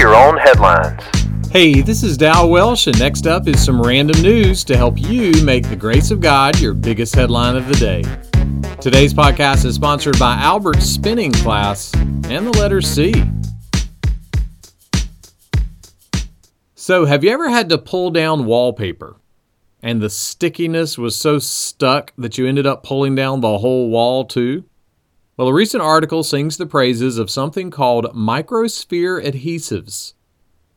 your own headlines. Hey, this is Dal Welsh, and next up is some random news to help you make the grace of God your biggest headline of the day. Today's podcast is sponsored by Albert's Spinning Class and the letter C. So, have you ever had to pull down wallpaper and the stickiness was so stuck that you ended up pulling down the whole wall too? Well, a recent article sings the praises of something called microsphere adhesives.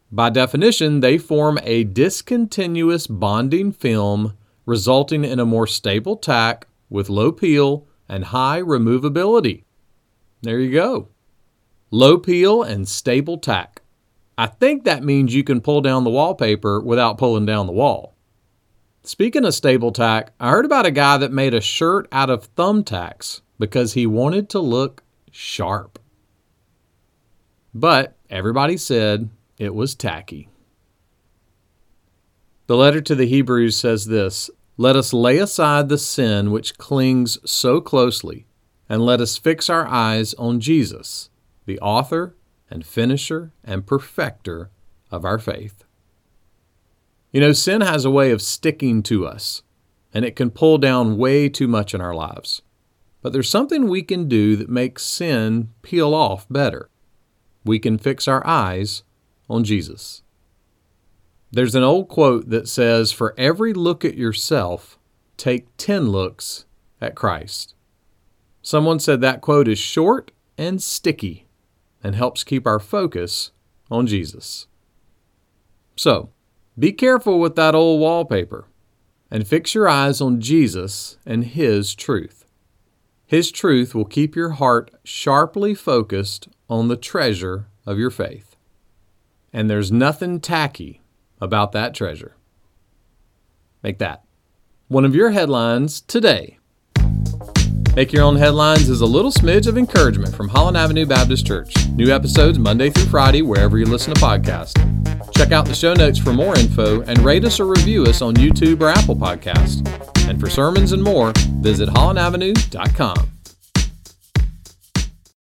By definition, they form a discontinuous bonding film resulting in a more stable tack with low peel and high removability. There you go. Low peel and stable tack. I think that means you can pull down the wallpaper without pulling down the wall. Speaking of stable tack, I heard about a guy that made a shirt out of thumbtacks because he wanted to look sharp. But everybody said it was tacky. The letter to the Hebrews says this Let us lay aside the sin which clings so closely, and let us fix our eyes on Jesus, the author and finisher and perfecter of our faith. You know, sin has a way of sticking to us, and it can pull down way too much in our lives. But there's something we can do that makes sin peel off better. We can fix our eyes on Jesus. There's an old quote that says, For every look at yourself, take 10 looks at Christ. Someone said that quote is short and sticky and helps keep our focus on Jesus. So, be careful with that old wallpaper and fix your eyes on Jesus and His truth. His truth will keep your heart sharply focused on the treasure of your faith. And there's nothing tacky about that treasure. Make that one of your headlines today. Make Your Own Headlines is a little smidge of encouragement from Holland Avenue Baptist Church. New episodes Monday through Friday, wherever you listen to podcasts. Check out the show notes for more info and rate us or review us on YouTube or Apple Podcast. And for sermons and more, visit hollandavenue.com.